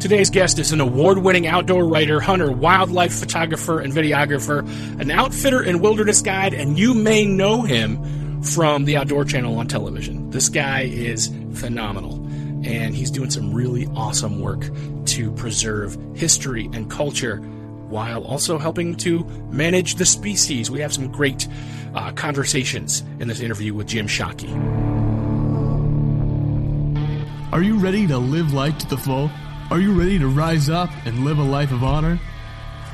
Today's guest is an award winning outdoor writer, hunter, wildlife photographer, and videographer, an outfitter and wilderness guide, and you may know him from the Outdoor Channel on television. This guy is phenomenal, and he's doing some really awesome work to preserve history and culture while also helping to manage the species. We have some great uh, conversations in this interview with Jim Shockey. Are you ready to live life to the full? Are you ready to rise up and live a life of honor?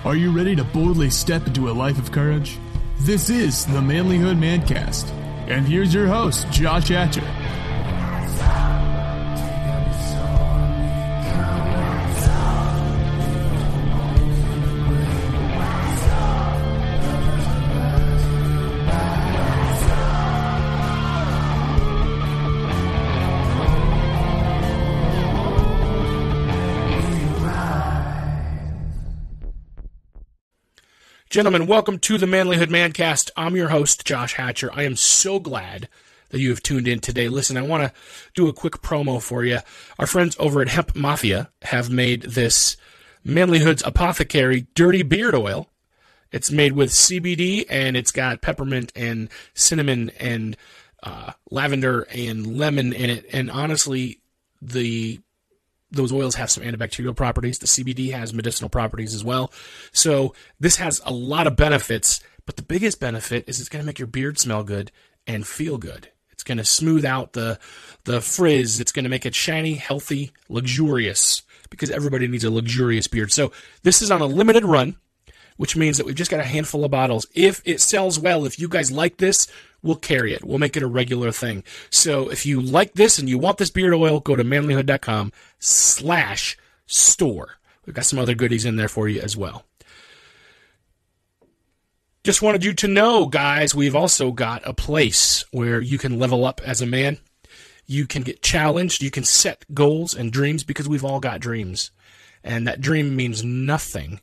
Are you ready to boldly step into a life of courage? This is the Manlyhood Mancast. And here's your host, Josh Hatcher. Gentlemen, welcome to the Manlyhood Mancast. I'm your host, Josh Hatcher. I am so glad that you have tuned in today. Listen, I want to do a quick promo for you. Our friends over at Hemp Mafia have made this Manlyhood's Apothecary Dirty Beard Oil. It's made with CBD and it's got peppermint and cinnamon and uh, lavender and lemon in it. And honestly, the those oils have some antibacterial properties. The CBD has medicinal properties as well. So this has a lot of benefits, but the biggest benefit is it's going to make your beard smell good and feel good. It's going to smooth out the the frizz. It's going to make it shiny, healthy, luxurious because everybody needs a luxurious beard. So this is on a limited run, which means that we've just got a handful of bottles. If it sells well, if you guys like this, we'll carry it. We'll make it a regular thing. So if you like this and you want this beard oil, go to manlyhood.com slash store. We've got some other goodies in there for you as well. Just wanted you to know, guys, we've also got a place where you can level up as a man. You can get challenged. You can set goals and dreams because we've all got dreams. And that dream means nothing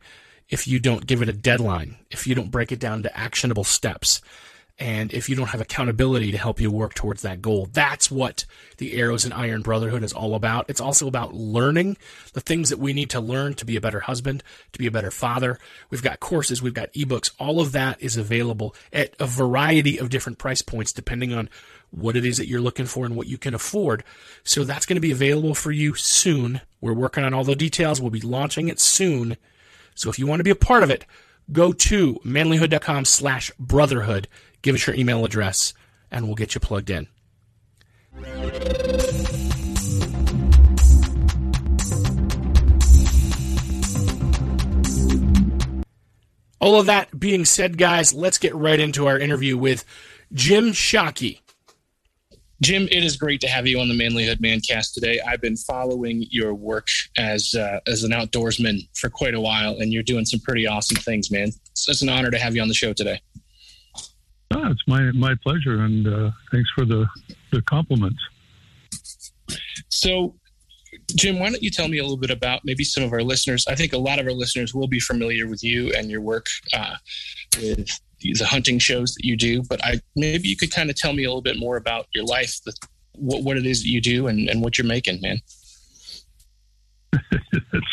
if you don't give it a deadline, if you don't break it down to actionable steps and if you don't have accountability to help you work towards that goal. That's what the Arrows and Iron Brotherhood is all about. It's also about learning the things that we need to learn to be a better husband, to be a better father. We've got courses, we've got ebooks. All of that is available at a variety of different price points depending on what it is that you're looking for and what you can afford. So that's going to be available for you soon. We're working on all the details. We'll be launching it soon. So if you want to be a part of it, go to manlyhood.com slash brotherhood give us your email address, and we'll get you plugged in. All of that being said, guys, let's get right into our interview with Jim Shockey. Jim, it is great to have you on the Manlyhood Mancast today. I've been following your work as uh, as an outdoorsman for quite a while, and you're doing some pretty awesome things, man. It's, it's an honor to have you on the show today. It's my my pleasure, and uh, thanks for the the compliments. So, Jim, why don't you tell me a little bit about maybe some of our listeners? I think a lot of our listeners will be familiar with you and your work uh, with the hunting shows that you do, but I maybe you could kind of tell me a little bit more about your life, the, what what it is that you do, and, and what you're making, man. that's,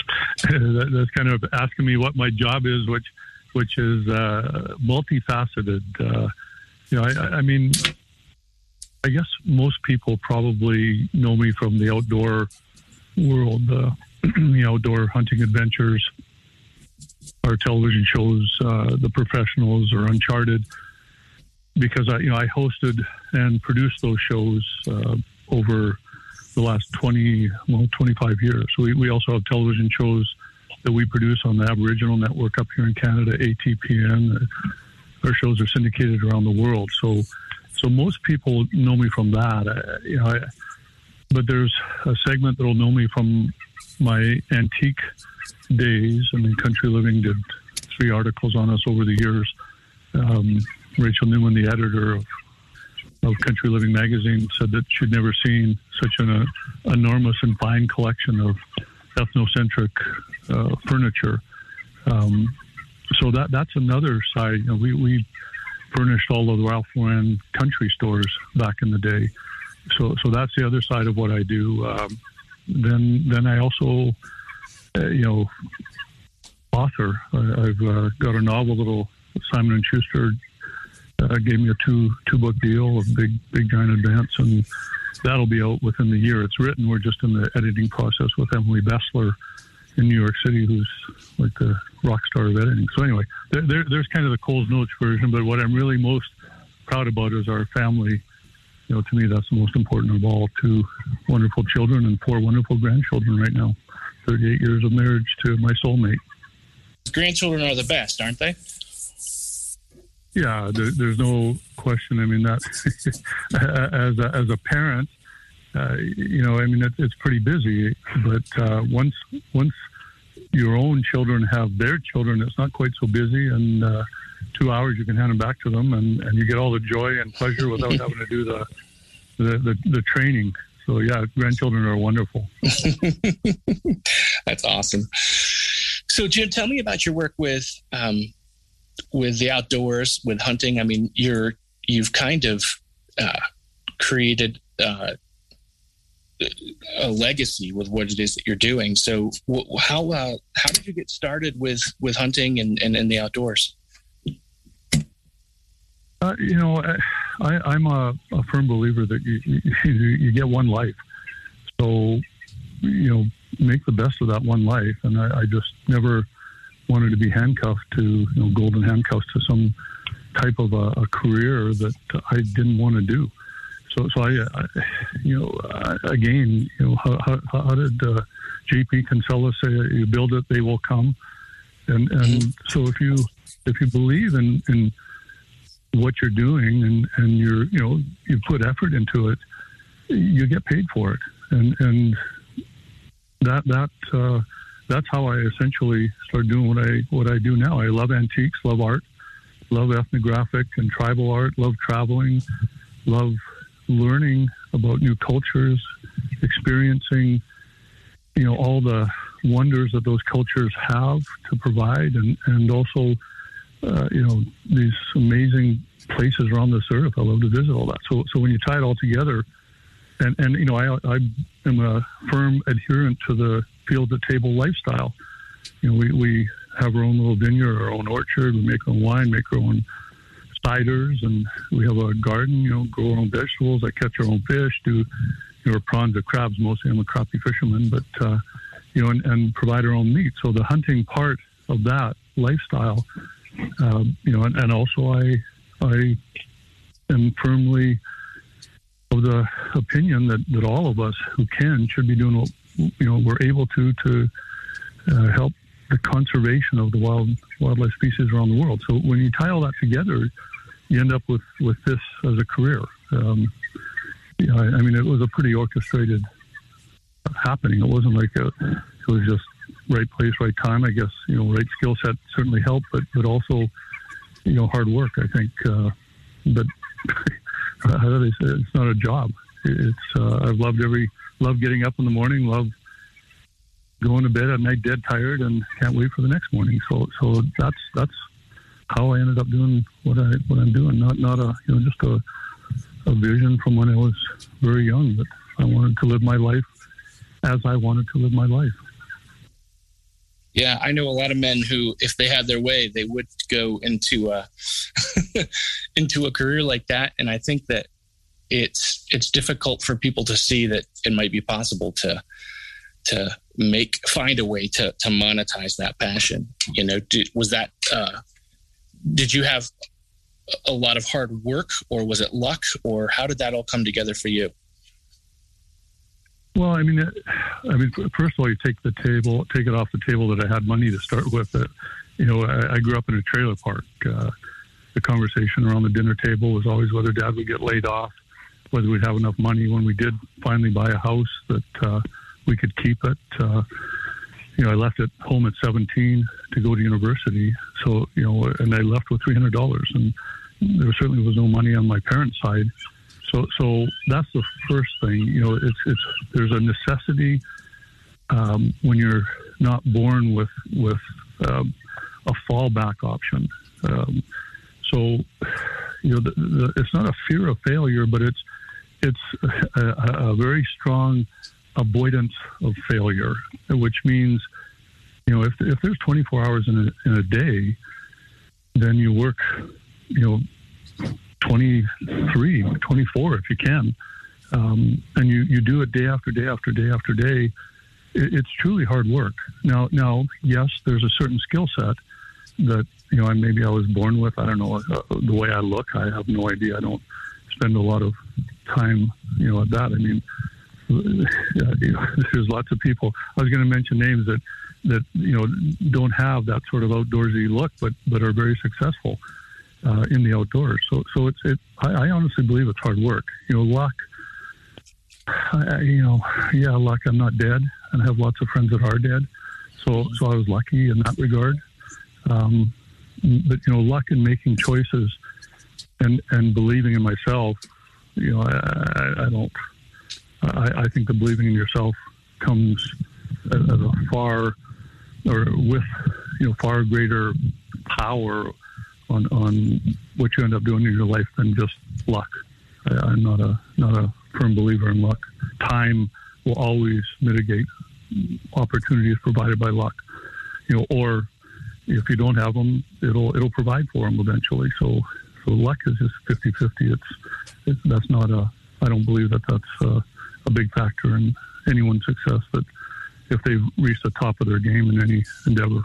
that's kind of asking me what my job is, which which is uh, multifaceted. Uh, you know, I, I mean, I guess most people probably know me from the outdoor world, uh, the outdoor hunting adventures, our television shows, uh, The Professionals or Uncharted, because I, you know, I hosted and produced those shows uh, over the last 20, well, 25 years. We, we also have television shows that we produce on the Aboriginal Network up here in Canada, APTN our shows are syndicated around the world. So, so most people know me from that. Uh, you know, I, but there's a segment that'll know me from my antique days. I mean, Country Living did three articles on us over the years. Um, Rachel Newman, the editor of, of Country Living magazine, said that she'd never seen such an uh, enormous and fine collection of ethnocentric uh, furniture. Um, so that that's another side. You know, we we furnished all of the Ralph Lauren country stores back in the day. So so that's the other side of what I do. Um, then then I also uh, you know, author. I, I've uh, got a novel, little Simon and Schuster uh, gave me a two two book deal, a big big giant advance, and that'll be out within the year. It's written. We're just in the editing process with Emily Bestler in New York City, who's like the rock star of editing. So anyway, there, there, there's kind of the Coles Notes version. But what I'm really most proud about is our family. You know, to me, that's the most important of all. Two wonderful children and four wonderful grandchildren right now. 38 years of marriage to my soulmate. Grandchildren are the best, aren't they? Yeah, there, there's no question. I mean, that as a, as a parent, uh, you know, I mean, it, it's pretty busy. But uh, once once your own children have their children, it's not quite so busy. And uh, two hours, you can hand them back to them, and, and you get all the joy and pleasure without having to do the the, the, the training. So yeah, grandchildren are wonderful. That's awesome. So Jim, tell me about your work with um, with the outdoors, with hunting. I mean, you're you've kind of uh, created uh, a legacy with what it is that you're doing. So, how uh, how did you get started with with hunting and and, and the outdoors? Uh, you know, I, am a, a, firm believer that you, you, you get one life, so you know make the best of that one life. And I, I just never wanted to be handcuffed to you know golden handcuffs to some type of a, a career that I didn't want to do. So, so I, I you know, uh, again, you know, how, how, how did uh, JP Kinsella say, "You build it, they will come," and and mm-hmm. so if you if you believe in in what you're doing and and you're you know you put effort into it, you get paid for it, and and that that uh, that's how I essentially started doing what I what I do now. I love antiques, love art, love ethnographic and tribal art, love traveling, love learning about new cultures, experiencing you know all the wonders that those cultures have to provide, and and also uh, you know these amazing places around this earth. I love to visit all that. So so when you tie it all together and and you know I I am a firm adherent to the field at table lifestyle. You know, we we have our own little vineyard, our own orchard. We make our own wine, make our own ciders, and we have a garden. You know, grow our own vegetables. I catch our own fish. Do you know prawns or crabs? Mostly, I'm a crappie fisherman, but uh, you know, and, and provide our own meat. So the hunting part of that lifestyle, um, you know, and, and also I I am firmly of the opinion that, that all of us who can should be doing what you know we're able to to uh, help the conservation of the wild wildlife species around the world. So when you tie all that together, you end up with with this as a career. Um, I, I, mean, it was a pretty orchestrated happening. It wasn't like a, it was just right place, right time. I guess you know, right skill set certainly helped, but but also you know, hard work. I think, uh, but how do they say? It's not a job. It's uh, I've loved every love getting up in the morning, love going to bed at night dead tired, and can't wait for the next morning. So so that's that's how I ended up doing what I what I'm doing. Not not a you know just a a vision from when I was very young that I wanted to live my life as I wanted to live my life. Yeah, I know a lot of men who, if they had their way, they would go into a into a career like that. And I think that it's it's difficult for people to see that it might be possible to to make find a way to to monetize that passion. You know, did, was that uh, did you have a lot of hard work, or was it luck, or how did that all come together for you? Well, I mean, I mean, first of all, you take the table, take it off the table that I had money to start with. It, you know, I, I grew up in a trailer park. Uh, the conversation around the dinner table was always whether Dad would get laid off, whether we'd have enough money when we did finally buy a house that uh, we could keep it. Uh, you know, I left it home at 17 to go to university. So, you know, and I left with $300, and there certainly was no money on my parents' side. So, so that's the first thing. You know, it's it's there's a necessity um, when you're not born with with um, a fallback option. Um, so, you know, the, the, it's not a fear of failure, but it's it's a, a, very strong avoidance of failure, which means you know, if if there's 24 hours in a, in a day, then you work, you know, 23, 24 if you can, um, and you you do it day after day after day after day. It, it's truly hard work. Now, now, yes, there's a certain skill set that you know, maybe I was born with. I don't know uh, the way I look. I have no idea. I don't spend a lot of time, you know, at that. I mean, there's lots of people. I was going to mention names that that you know don't have that sort of outdoorsy look, but but are very successful uh, in the outdoors. So so it's it. I, I honestly believe it's hard work. You know, luck. I, you know, yeah, luck. I'm not dead, and I have lots of friends that are dead. So so I was lucky in that regard. Um, but you know, luck in making choices and and believing in myself. You know, I, I, I don't. I, I think the believing in yourself comes as a far or with you know far greater power on on what you end up doing in your life than just luck. I, I'm not a not a firm believer in luck. Time will always mitigate opportunities provided by luck, you know, or if you don't have them, it'll it'll provide for them eventually. So so luck is just 50-50. It's, it's that's not a. I don't believe that that's a, a big factor in anyone's success. That if they reach the top of their game in any endeavor.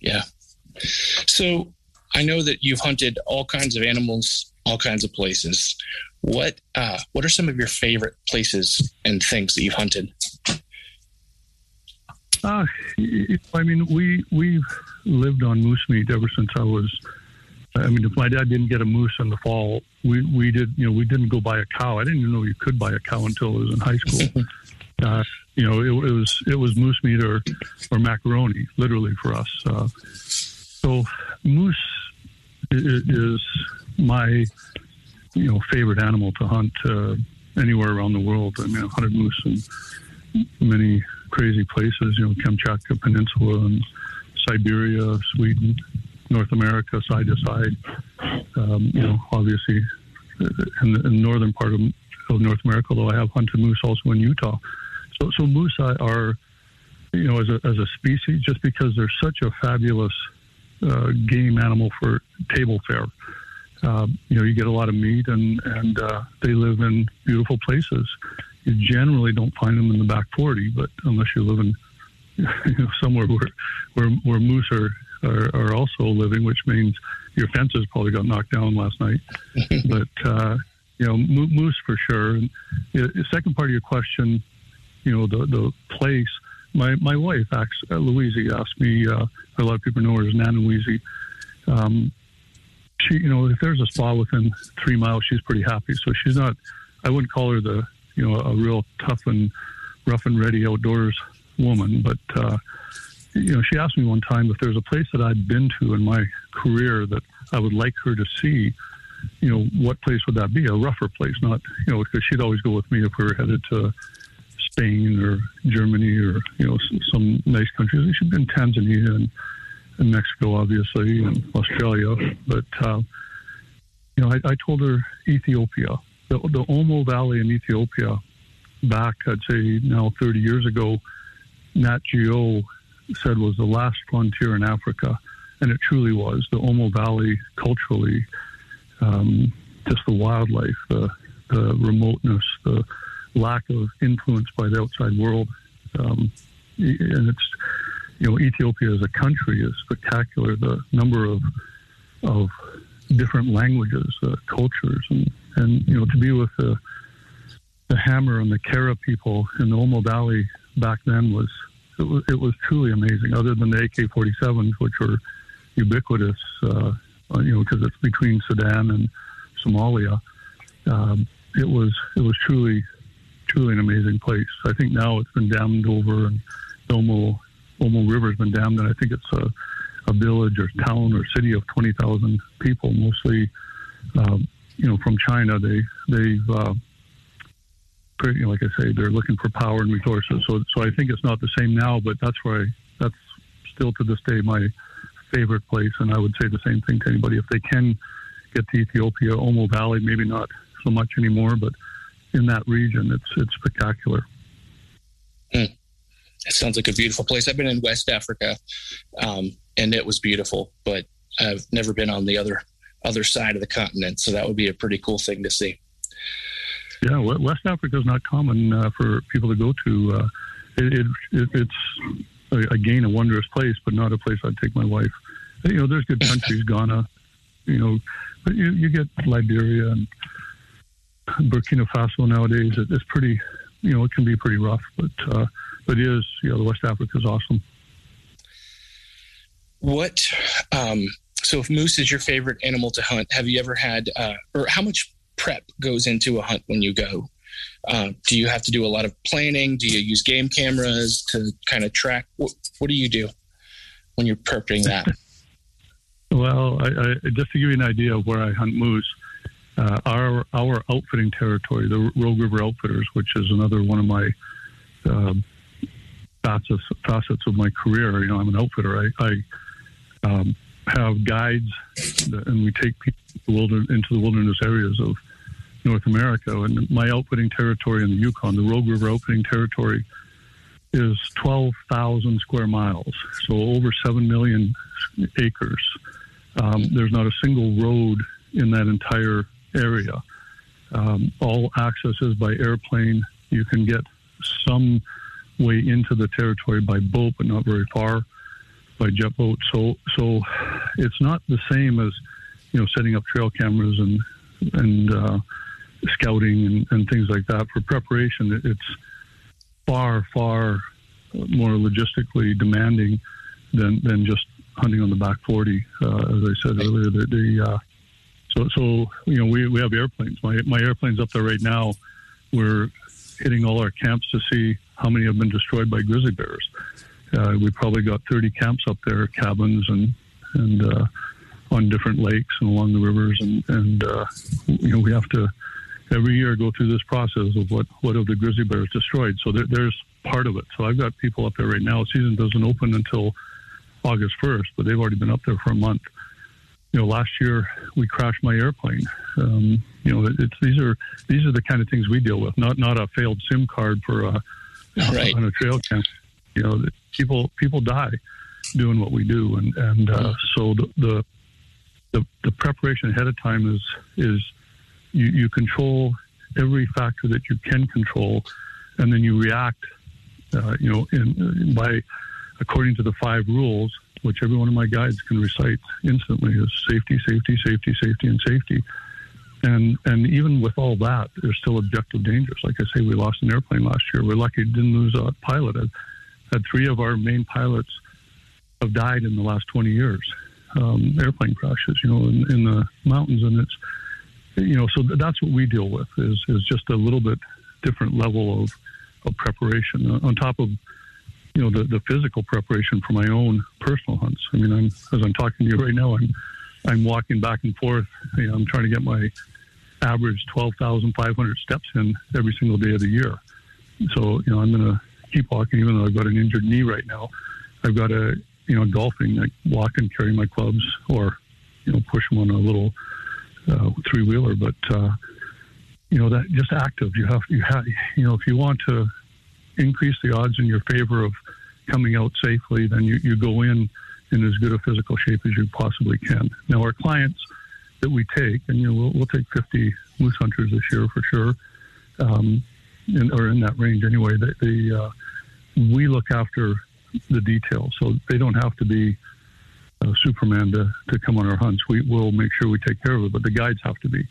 Yeah. So I know that you've hunted all kinds of animals, all kinds of places. What uh, what are some of your favorite places and things that you've hunted? Uh, I mean, we we've lived on moose meat ever since I was. I mean, if my dad didn't get a moose in the fall, we we did. You know, we didn't go buy a cow. I didn't even know you could buy a cow until I was in high school. uh, you know, it, it, was it was moose meat or or macaroni, literally for us. Uh, so moose is, my you know favorite animal to hunt uh, anywhere around the world. I mean, I hunted moose in many crazy places, you know, Kamchatka Peninsula and Siberia, Sweden, North America, side to side. Um, you know, obviously in the, in the northern part of, North America, although I have hunted moose also in Utah. So, so moose are, you know, as a, as a species, just because they're such a fabulous uh, game animal for table fare. Uh, you know, you get a lot of meat, and and uh, they live in beautiful places you generally don't find them in the back 40, but unless you live in you know, somewhere where, where, where moose are, are, are, also living, which means your fences probably got knocked down last night. but, uh, you know, moose for sure. And the second part of your question, you know, the, the place, my, my wife, actually, uh, Louise, asked me, uh, a lot of people know her as Nana Louise. Um, she, you know, if there's a spot within three miles, she's pretty happy. So she's not, I wouldn't call her the you know, a real tough and rough and ready outdoors woman. But, uh, you know, she asked me one time if there's a place that I'd been to in my career that I would like her to see, you know, what place would that be? A rougher place, not, you know, because she'd always go with me if we were headed to Spain or Germany or, you know, some nice countries. She'd been Tanzania and, and Mexico, obviously, and Australia. But, uh, you know, I, I told her Ethiopia the, the Omo Valley in Ethiopia, back I'd say now 30 years ago, Nat Geo said was the last frontier in Africa, and it truly was. The Omo Valley, culturally, um, just the wildlife, the, the remoteness, the lack of influence by the outside world, um, and it's you know Ethiopia as a country is spectacular. The number of of different languages, uh, cultures, and and you know to be with the the Hamar and the Kara people in the Omo Valley back then was it was, it was truly amazing. Other than the AK-47s, which were ubiquitous, uh, you know, because it's between Sudan and Somalia. Um, it was it was truly truly an amazing place. I think now it's been dammed over, and the Omo Omo River's been dammed, and I think it's a, a village or town or city of twenty thousand people, mostly um, you know, from China, they they've uh, like I say, they're looking for power and resources. So so I think it's not the same now, but that's I, that's still to this day my favorite place, and I would say the same thing to anybody if they can get to Ethiopia, Omo Valley, maybe not so much anymore, but in that region, it's it's spectacular. Hmm. it sounds like a beautiful place. I've been in West Africa, um, and it was beautiful, but I've never been on the other other side of the continent, so that would be a pretty cool thing to see. Yeah, West Africa is not common uh, for people to go to. Uh, it, it, it's again a wondrous place, but not a place I'd take my wife. You know, there's good countries, Ghana, you know, but you, you get Liberia and Burkina Faso nowadays. It, it's pretty, you know, it can be pretty rough, but uh, but it is, you know, the West Africa is awesome. What, um, so if moose is your favorite animal to hunt, have you ever had, uh, or how much prep goes into a hunt when you go? Uh, do you have to do a lot of planning? Do you use game cameras to kind of track? What, what do you do when you're prepping that? well, I, I, just to give you an idea of where I hunt moose, uh, our our outfitting territory, the Rogue River Outfitters, which is another one of my uh, facets facets of my career. You know, I'm an outfitter. I, I um, have guides, and we take people into the wilderness areas of North America. And my outfitting territory in the Yukon, the Rogue River outfitting territory, is 12,000 square miles, so over 7 million acres. Um, there's not a single road in that entire area. Um, all access is by airplane. You can get some way into the territory by boat, but not very far by jet boat. So, so it's not the same as you know setting up trail cameras and and uh, scouting and, and things like that. For preparation, it's far, far more logistically demanding than, than just hunting on the back 40. Uh, as I said earlier, the, the uh, so, so you know, we, we have airplanes. My, my airplane's up there right now. We're hitting all our camps to see how many have been destroyed by grizzly bears. Uh, we probably got 30 camps up there, cabins and and uh, on different lakes and along the rivers, and and uh, you know we have to every year go through this process of what what have the grizzly bears destroyed. So there, there's part of it. So I've got people up there right now. Season doesn't open until August 1st, but they've already been up there for a month. You know, last year we crashed my airplane. Um, you know, it's these are these are the kind of things we deal with. Not not a failed SIM card for a right. on a trail camp. You know, people people die doing what we do, and and uh, so the, the the the preparation ahead of time is is you, you control every factor that you can control, and then you react, uh, you know, in, by according to the five rules, which every one of my guides can recite instantly is safety, safety, safety, safety, and safety. And and even with all that, there's still objective dangers. Like I say, we lost an airplane last year. We're lucky didn't lose a pilot. I had three of our main pilots have died in the last 20 years. Um, airplane crashes, you know, in, in the mountains, and it's you know, so that's what we deal with is is just a little bit different level of, of preparation on top of you know the, the physical preparation for my own personal hunts. I mean, I'm as I'm talking to you right now, I'm I'm walking back and forth. You know, I'm trying to get my average 12,500 steps in every single day of the year. So you know, I'm going to keep walking even though I've got an injured knee right now. I've got a you know golfing, like walk and carry my clubs or you know push them on a little uh, three wheeler, but uh, you know that just active. You have you have you know if you want to increase the odds in your favor of coming out safely, then you, you go in in as good a physical shape as you possibly can. Now our clients that we take, and you know we'll, we'll take 50 moose hunters this year for sure, um, in, or in that range anyway. They, they uh, we look after the details, so they don't have to be uh, Superman to, to come on our hunts. We will make sure we take care of it, but the guides have to be.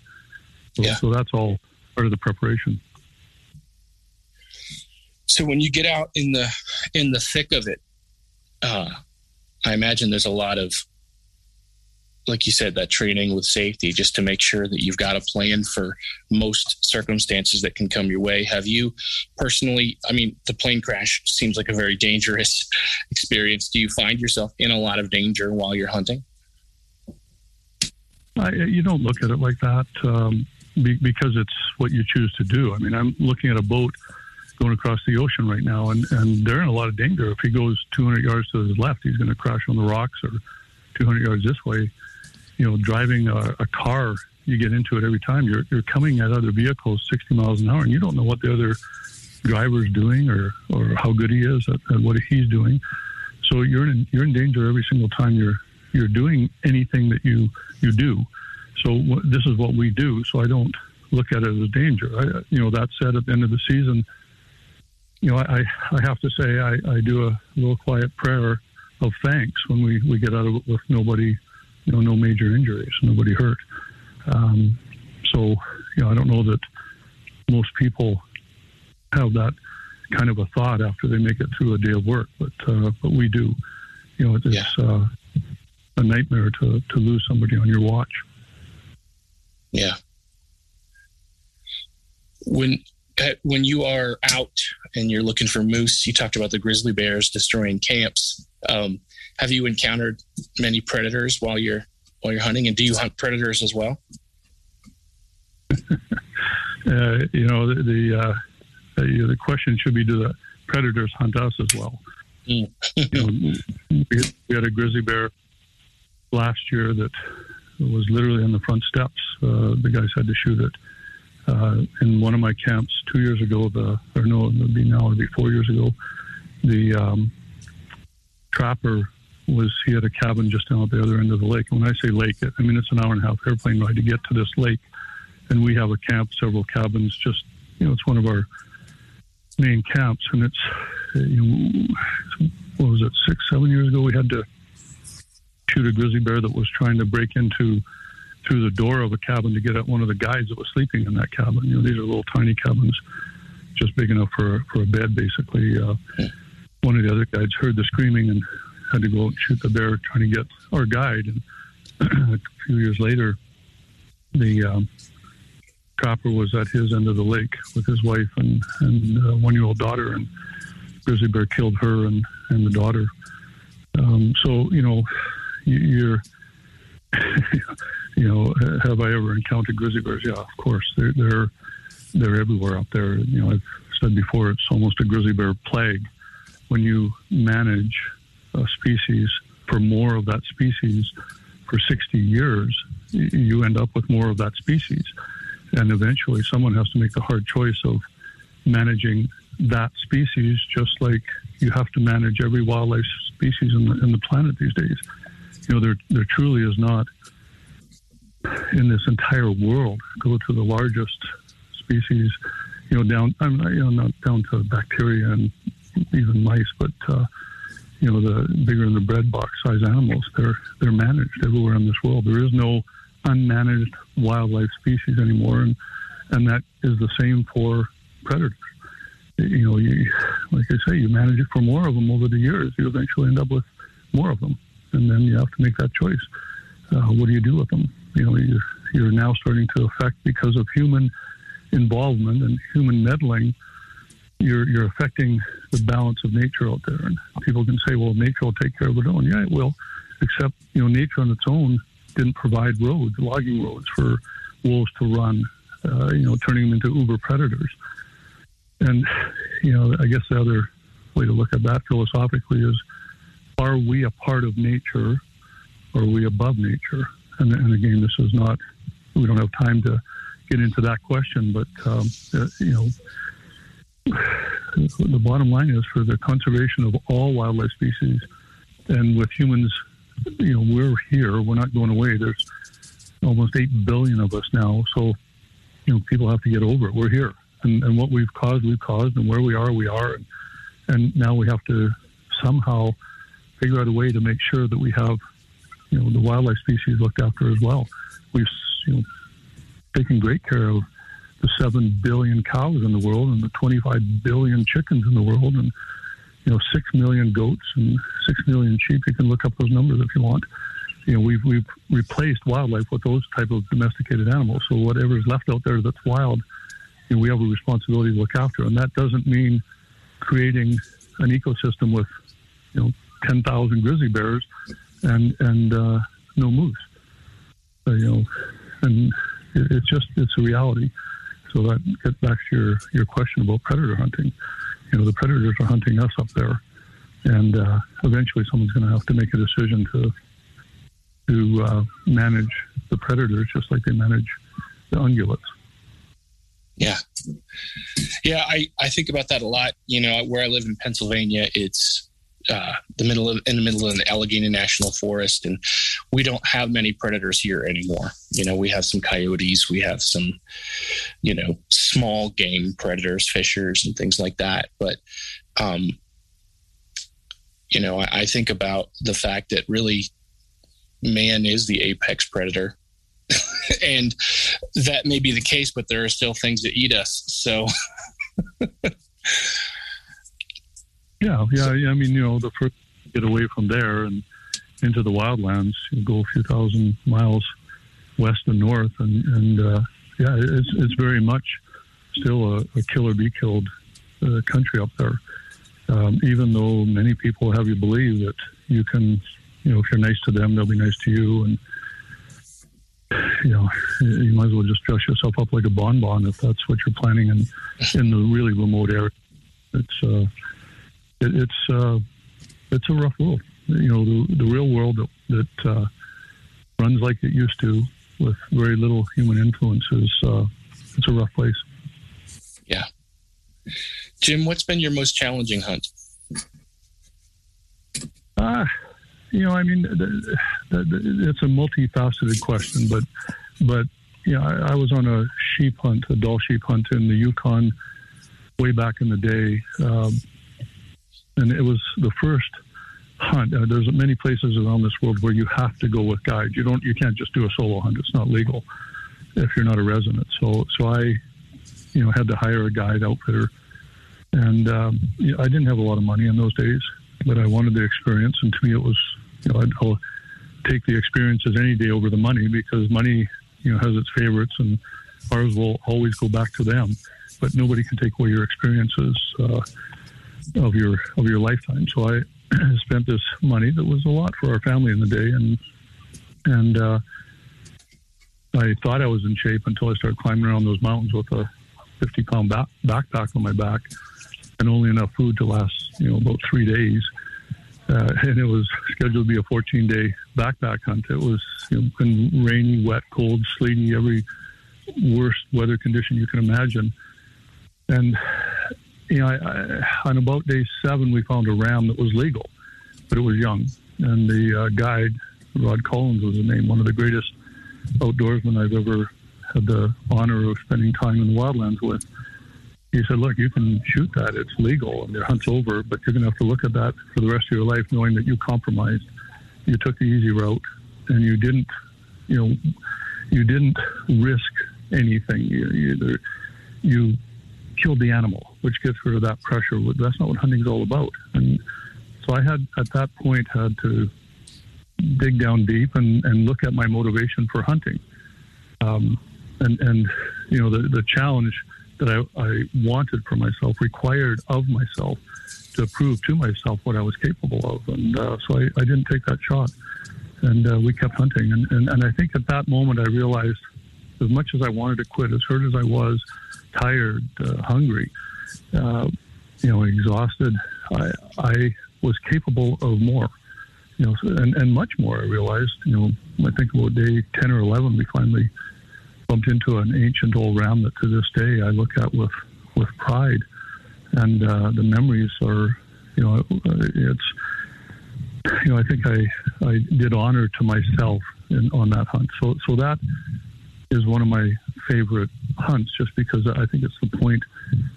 So, yeah. so that's all part of the preparation. So when you get out in the in the thick of it, uh, I imagine there's a lot of like you said, that training with safety just to make sure that you've got a plan for most circumstances that can come your way. Have you personally, I mean, the plane crash seems like a very dangerous experience. Do you find yourself in a lot of danger while you're hunting? I, you don't look at it like that um, be, because it's what you choose to do. I mean, I'm looking at a boat going across the ocean right now, and, and they're in a lot of danger. If he goes 200 yards to his left, he's going to crash on the rocks, or 200 yards this way, you know, driving a, a car, you get into it every time. You're you're coming at other vehicles 60 miles an hour, and you don't know what the other driver's doing or, or how good he is at, at what he's doing. So you're in you're in danger every single time you're you're doing anything that you you do. So w- this is what we do. So I don't look at it as a danger. I, you know, that said, at the end of the season, you know, I, I have to say I, I do a little quiet prayer of thanks when we, we get out of it with nobody, you know, no major injuries, nobody hurt. Um, so, you know, I don't know that most people have that kind of a thought after they make it through a day of work, but uh, but we do. You know, it's Yeah. uh, a nightmare to, to lose somebody on your watch. Yeah. When uh, when you are out and you're looking for moose, you talked about the grizzly bears destroying camps. Um, have you encountered many predators while you're while you're hunting, and do you hunt predators as well? uh, you know, the the, uh, the the question should be: Do the predators hunt us as well? Mm. you know, we, had, we had a grizzly bear last year that was literally on the front steps. Uh, the guys had to shoot it. Uh, in one of my camps two years ago, the or no, it would be now, it would be four years ago. The um, trapper was he had a cabin just down at the other end of the lake. And when I say lake, I mean it's an hour and a half airplane ride to get to this lake and we have a camp, several cabins. Just you know, it's one of our main camps, and it's you know, what was it, six, seven years ago? We had to shoot a grizzly bear that was trying to break into through the door of a cabin to get at one of the guys that was sleeping in that cabin. You know, these are little tiny cabins, just big enough for for a bed, basically. Uh, one of the other guides heard the screaming and had to go out and shoot the bear, trying to get our guide. And a few years later, the um, trapper was at his end of the lake with his wife and, and uh, one year old daughter, and grizzly bear killed her and, and the daughter. Um, so, you know, you, you're, you know, have I ever encountered grizzly bears? Yeah, of course. They're, they're, they're everywhere out there. You know, I've said before, it's almost a grizzly bear plague. When you manage a species for more of that species for 60 years, you end up with more of that species. And eventually someone has to make the hard choice of managing that species just like you have to manage every wildlife species in the, in the planet these days. You know there there truly is not in this entire world go to the largest species you know down I'm you know not down to bacteria and even mice but uh, you know the bigger than the bread box size animals they're they're managed everywhere in this world there is no unmanaged wildlife species anymore, and and that is the same for predators. You know, you, like I say, you manage it for more of them over the years, you eventually end up with more of them, and then you have to make that choice. Uh, what do you do with them? You know, you're, you're now starting to affect because of human involvement and human meddling. You're you're affecting the balance of nature out there, and people can say, "Well, nature will take care of its own." Yeah, it will, except you know, nature on its own didn't provide roads, logging roads for wolves to run, uh, you know, turning them into uber predators. And, you know, I guess the other way to look at that philosophically is are we a part of nature or are we above nature? And, and again, this is not, we don't have time to get into that question, but, um, uh, you know, the bottom line is for the conservation of all wildlife species and with humans you know, we're here. We're not going away. There's almost 8 billion of us now. So, you know, people have to get over it. We're here. And, and what we've caused, we've caused. And where we are, we are. And, and now we have to somehow figure out a way to make sure that we have, you know, the wildlife species looked after as well. We've, you know, taken great care of 7 billion cows in the world and the 25 billion chickens in the world. And, you know, six million goats and six million sheep. You can look up those numbers if you want. You know, we've we've replaced wildlife with those type of domesticated animals. So whatever is left out there that's wild, you know, we have a responsibility to look after. And that doesn't mean creating an ecosystem with, you know, ten thousand grizzly bears and and uh, no moose. So, you know, and it's just it's a reality. So that gets back to your your question about predator hunting you know the predators are hunting us up there, and uh, eventually someone's going to have to make a decision to to uh, manage the predators just like they manage the ungulates. Yeah. Yeah, I, I think about that a lot. You know, where I live in Pennsylvania, it's uh, the middle of in the middle of the Allegheny National Forest, and we don't have many predators here anymore. You know, we have some coyotes, we have some, you know, small game predators, fishers, and things like that. But, um, you know, I, I think about the fact that really man is the apex predator and that may be the case, but there are still things that eat us. So, yeah, yeah, I mean, you know, the first get away from there and into the wildlands, you go a few thousand miles west and north, and and uh, yeah, it's it's very much still a, a kill or be killed uh, country up there. Um, even though many people have you believe that you can, you know, if you're nice to them, they'll be nice to you, and you know, you might as well just dress yourself up like a bonbon if that's what you're planning in in the really remote area. It's uh, it, it's uh, it's a rough world. You know, the the real world that, that uh, runs like it used to, with very little human influence, is uh, it's a rough place. Yeah, Jim, what's been your most challenging hunt? Uh, you know, I mean, the, the, the, it's a multifaceted question, but but you know, I, I, was on a sheep hunt, a Dall sheep hunt in the Yukon way back in the day, um, and it was the first hunt. Uh, there's many places around this world where you have to go with guides. You don't, you can't just do a solo hunt. It's not legal if you're not a resident. So, so I, you know, had to hire a guide outfitter, and um, you know, I didn't have a lot of money in those days, but I wanted the experience, and to me, it was you know, I'll take the experiences any day over the money because money, you know, has its favorites, and ours will always go back to them. But nobody can take away your experiences uh, of your of your lifetime. So I spent this money that was a lot for our family in the day, and and uh, I thought I was in shape until I started climbing around those mountains with a 50 pound back- backpack on my back and only enough food to last you know about three days uh, and it was scheduled to be a 14 day backpack hunt. It was you know, rainy, wet, cold, sleety, every worst weather condition you can imagine. And you know, I, I, on about day seven, we found a ram that was legal, but it was young. And the uh, guide, Rod Collins, was the name, one of the greatest outdoorsmen I've ever had the honor of spending time in the wildlands with he said, "Look, you can shoot that; it's legal, and your hunt's over. But you're going to have to look at that for the rest of your life, knowing that you compromised, you took the easy route, and you didn't, you know, you didn't risk anything. You, you, you killed the animal, which gets rid of that pressure. That's not what hunting's all about. And so I had, at that point, had to dig down deep and, and look at my motivation for hunting. Um, and, and, you know, the, the challenge that I, I wanted for myself, required of myself to prove to myself what I was capable of. And uh, so I, I, didn't take that shot. And uh, we kept hunting. And, and, and I think at that moment I realized as much as I wanted to quit, as hurt as I was, tired, uh, hungry, uh, you know, exhausted, I, I was capable of more. You know, and, and much more. I realized. You know, I think about day ten or eleven, we finally bumped into an ancient old ram that to this day I look at with with pride, and uh, the memories are, you know, it's, you know, I think I I did honor to myself in, on that hunt. So so that is one of my favorite hunts, just because I think it's the point,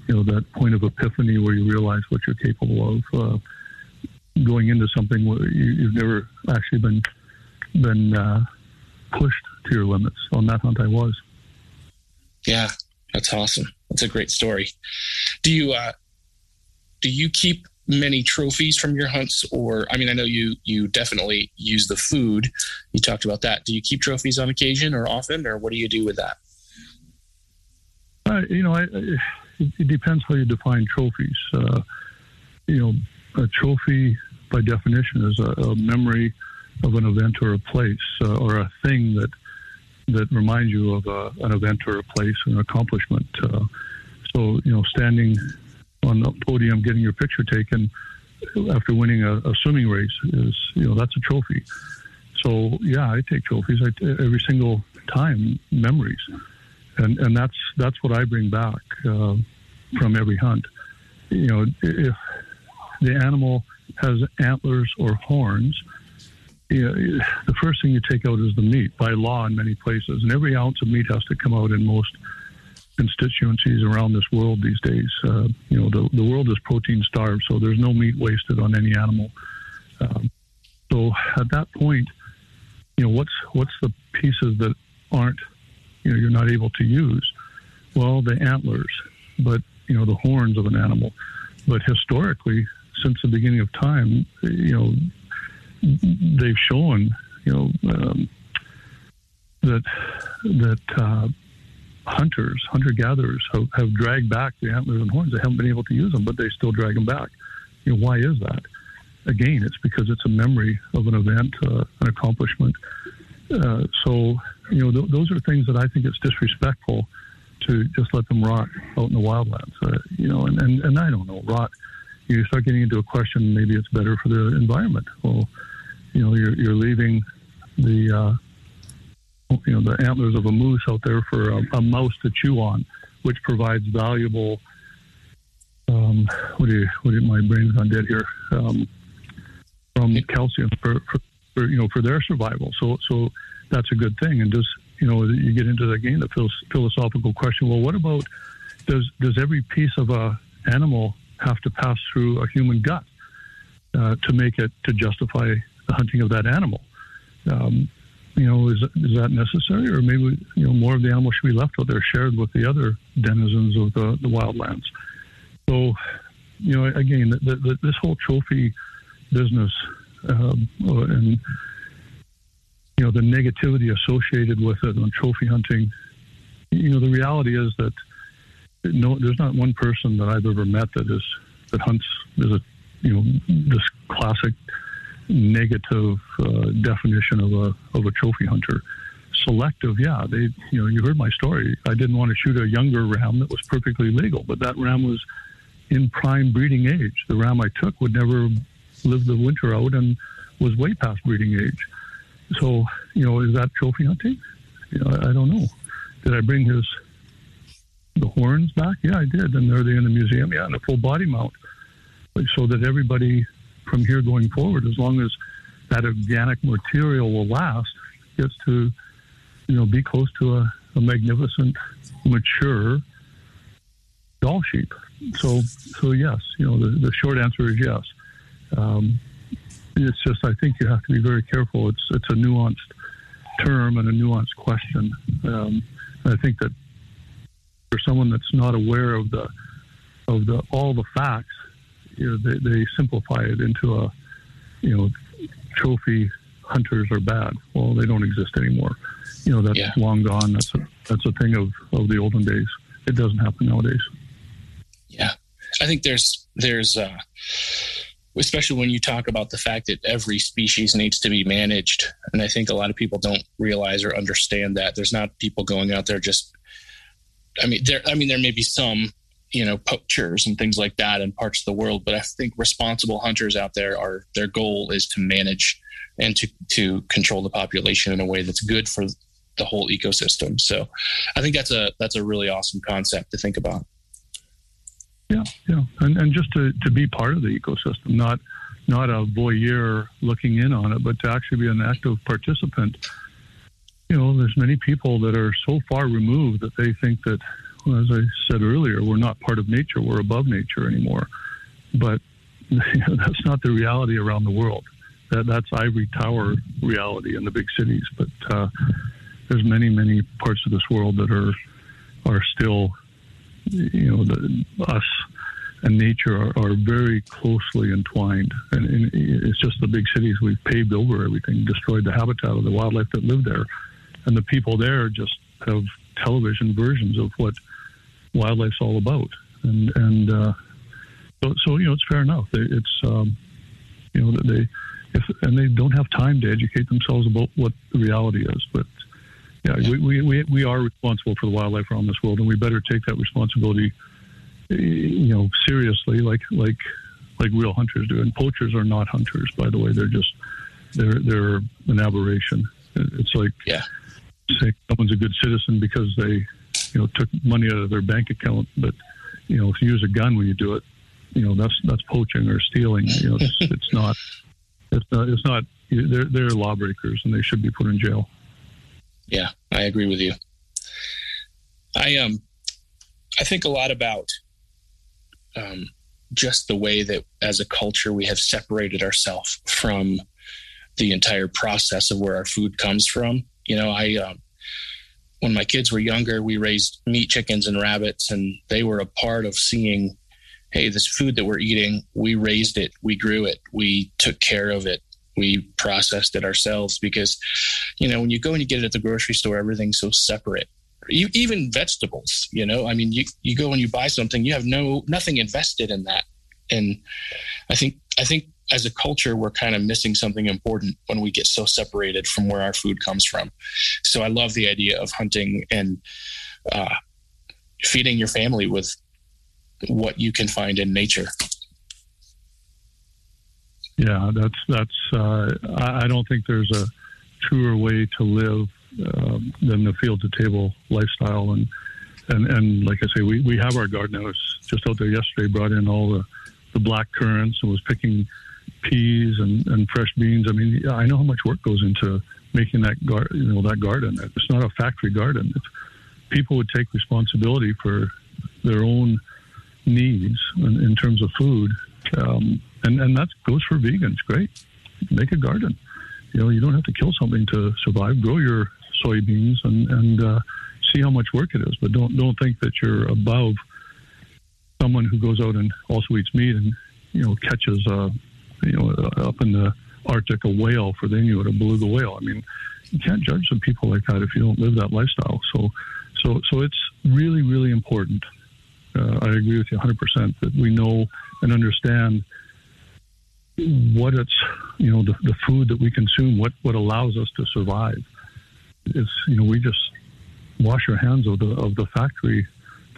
you know, that point of epiphany where you realize what you're capable of. Uh, going into something where you, have never actually been been uh, pushed to your limits. On that hunt, I was. Yeah, that's awesome. That's a great story. Do you uh, do you keep many trophies from your hunts, or I mean, I know you you definitely use the food. You talked about that. Do you keep trophies on occasion or often, or what do you do with that? Uh, you know, I, I, it depends how you define trophies. Uh, you know, a trophy by definition is a, a memory of an event or a place uh, or a thing that that reminds you of uh, an event or a place, or an accomplishment. Uh, so, you know, standing on the podium, getting your picture taken after winning a, a, swimming race is, you know, that's a trophy. So, yeah, I take trophies I, every single time, memories. And and that's that's what I bring back uh, from every hunt. You know, if the animal has antlers or horns, you know, the first thing you take out is the meat by law in many places, and every ounce of meat has to come out in most constituencies around this world these days. Uh, you know, the, the world is protein starved, so there's no meat wasted on any animal. Um, so at that point, you know, what's what's the pieces that aren't, you know, you're not able to use? Well, the antlers, but you know, the horns of an animal. But historically, since the beginning of time, you know, they've shown, you know, um, that that uh, hunters, hunter gatherers, have, have, dragged back the antlers and horns. They haven't been able to use them, but they still drag them back. You know, why is that? Again, it's because it's a memory of an event, uh, an accomplishment. Uh, so, you know, th- those are things that I think it's disrespectful to just let them rot out in the wildlands. Uh, you know, and, and, and I don't know, rot. You start getting into a question, maybe it's better for the environment. Well, you know, you're, you're leaving the, uh, you know, the antlers of a moose out there for a, a mouse to chew on, which provides valuable, um, what do you, what do you, my brain's on dead here, um, from calcium for, for, for, you know, for their survival. So, so that's a good thing. And just, you know, you get into again the philosophical question. Well, what about does does every piece of a animal have to pass through a human gut uh, to make it to justify the hunting of that animal. Um, you know, is, is that necessary, or maybe you know more of the animal should be left out there, shared with the other denizens of the, the wildlands? So, you know, again, the, the, this whole trophy business um, and you know the negativity associated with it on trophy hunting. You know, the reality is that no, there's not one person that I've ever met that is that hunts. There's a you know this classic negative uh, definition of a of a trophy hunter. Selective, yeah. They, you know, you heard my story. I didn't want to shoot a younger ram that was perfectly legal, but that ram was in prime breeding age. The ram I took would never live the winter out and was way past breeding age. So, you know, is that trophy hunting? You know, I, I don't know. Did I bring his the horns back? Yeah, I did, and are they are in the museum? Yeah, and a full body mount, so that everybody from here going forward, as long as that organic material will last, gets to, you know, be close to a, a magnificent, mature Dall sheep. So, so yes, you know, the, the short answer is yes. Um, it's just I think you have to be very careful. It's it's a nuanced term and a nuanced question. Um, I think that for someone that's not aware of the of the all the facts, you know, they, they simplify it into a, you know, trophy hunters are bad. Well, they don't exist anymore. You know, that's yeah. long gone. That's a, that's a thing of, of the olden days. It doesn't happen nowadays. Yeah. I think there's, there's, uh, especially when you talk about the fact that every species needs to be managed. And I think a lot of people don't realize or understand that there's not people going out there just, I mean, there, I mean, there may be some you know poachers and things like that in parts of the world but i think responsible hunters out there are their goal is to manage and to to control the population in a way that's good for the whole ecosystem so i think that's a that's a really awesome concept to think about yeah yeah and, and just to, to be part of the ecosystem not not a voyeur looking in on it but to actually be an active participant you know there's many people that are so far removed that they think that as I said earlier, we're not part of nature. We're above nature anymore. But you know, that's not the reality around the world. That, that's ivory tower reality in the big cities. But uh, there's many, many parts of this world that are are still, you know, the, us and nature are, are very closely entwined. And, and, it's just the big cities we've paved over everything, destroyed the habitat of the wildlife that lived there, and the people there just have television versions of what wildlife's all about. And and uh, so, so you know it's fair enough. They, it's um, you know they if and they don't have time to educate themselves about what the reality is. But yeah, yeah. We, we we are responsible for the wildlife around this world, and we better take that responsibility eh, you know seriously, like like like real hunters do. And poachers are not hunters, by the way. They're just they're they're an aberration. It's like yeah. say someone's a good citizen because they you know took money out of their bank account. But you know, if you use a gun when you do it, you know that's that's poaching or stealing. You know, it's, it's not. It's not. It's not. They're they're lawbreakers and they should be put in jail. Yeah, I agree with you. I um, I think a lot about um, just the way that as a culture we have separated ourselves from the entire process of where our food comes from. You know, I um, when my kids were younger, we raised meat chickens and rabbits, and they were a part of seeing, hey, this food that we're eating, we raised it, we grew it, we took care of it, we processed it ourselves. Because, you know, when you go and you get it at the grocery store, everything's so separate. Even vegetables, you know, I mean, you, you go and you buy something, you have no nothing invested in that, and I think I think as a culture, we're kind of missing something important when we get so separated from where our food comes from. So I love the idea of hunting and uh, feeding your family with what you can find in nature. Yeah, that's that's. Uh, I don't think there's a truer way to live um, than the field to table lifestyle, and and and like I say, we, we have our garden. I was just out there yesterday, brought in all the the black currants, and was picking peas and, and fresh beans. I mean, I know how much work goes into making that gar- you know that garden. It's not a factory garden. If people would take responsibility for their own needs in, in terms of food, um, and and that goes for vegans. Great, make a garden. You know, you don't have to kill something to survive. Grow your soybeans and and uh, see how much work it is. But don't don't think that you're above someone who goes out and also eats meat and you know catches a you know, up in the Arctic, a whale for the Inuit, a beluga whale. I mean, you can't judge some people like that if you don't live that lifestyle. So, so, so it's really, really important. Uh, I agree with you 100% that we know and understand what it's, you know, the, the food that we consume, what, what allows us to survive. It's, you know, we just wash our hands of the, of the factory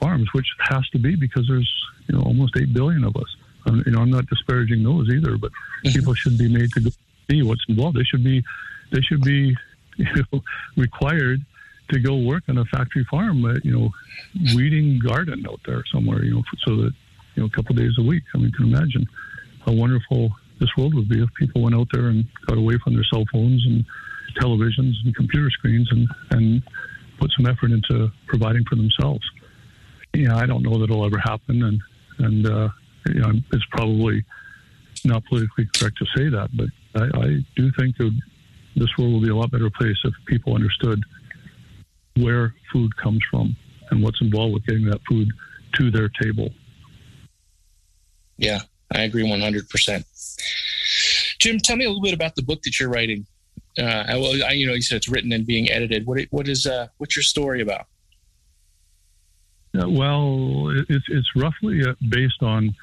farms, which has to be because there's, you know, almost 8 billion of us. Um, you know, I'm not disparaging those either, but mm-hmm. people should be made to see what's involved. They should be, they should be, you know, required to go work on a factory farm, uh, you know, weeding garden out there somewhere, you know, so that you know, a couple days a week. I mean, you can imagine how wonderful this world would be if people went out there and got away from their cell phones and televisions and computer screens and and put some effort into providing for themselves. Yeah, I don't know that it'll ever happen, and and uh, you know, it's probably not politically correct to say that, but I, I do think that this world will be a lot better place if people understood where food comes from and what's involved with getting that food to their table. Yeah, I agree 100%. Jim, tell me a little bit about the book that you're writing. Uh, well, I, you know, you said it's written and being edited. What, what is, uh, what's your story about? Uh, well, it's, it's roughly uh, based on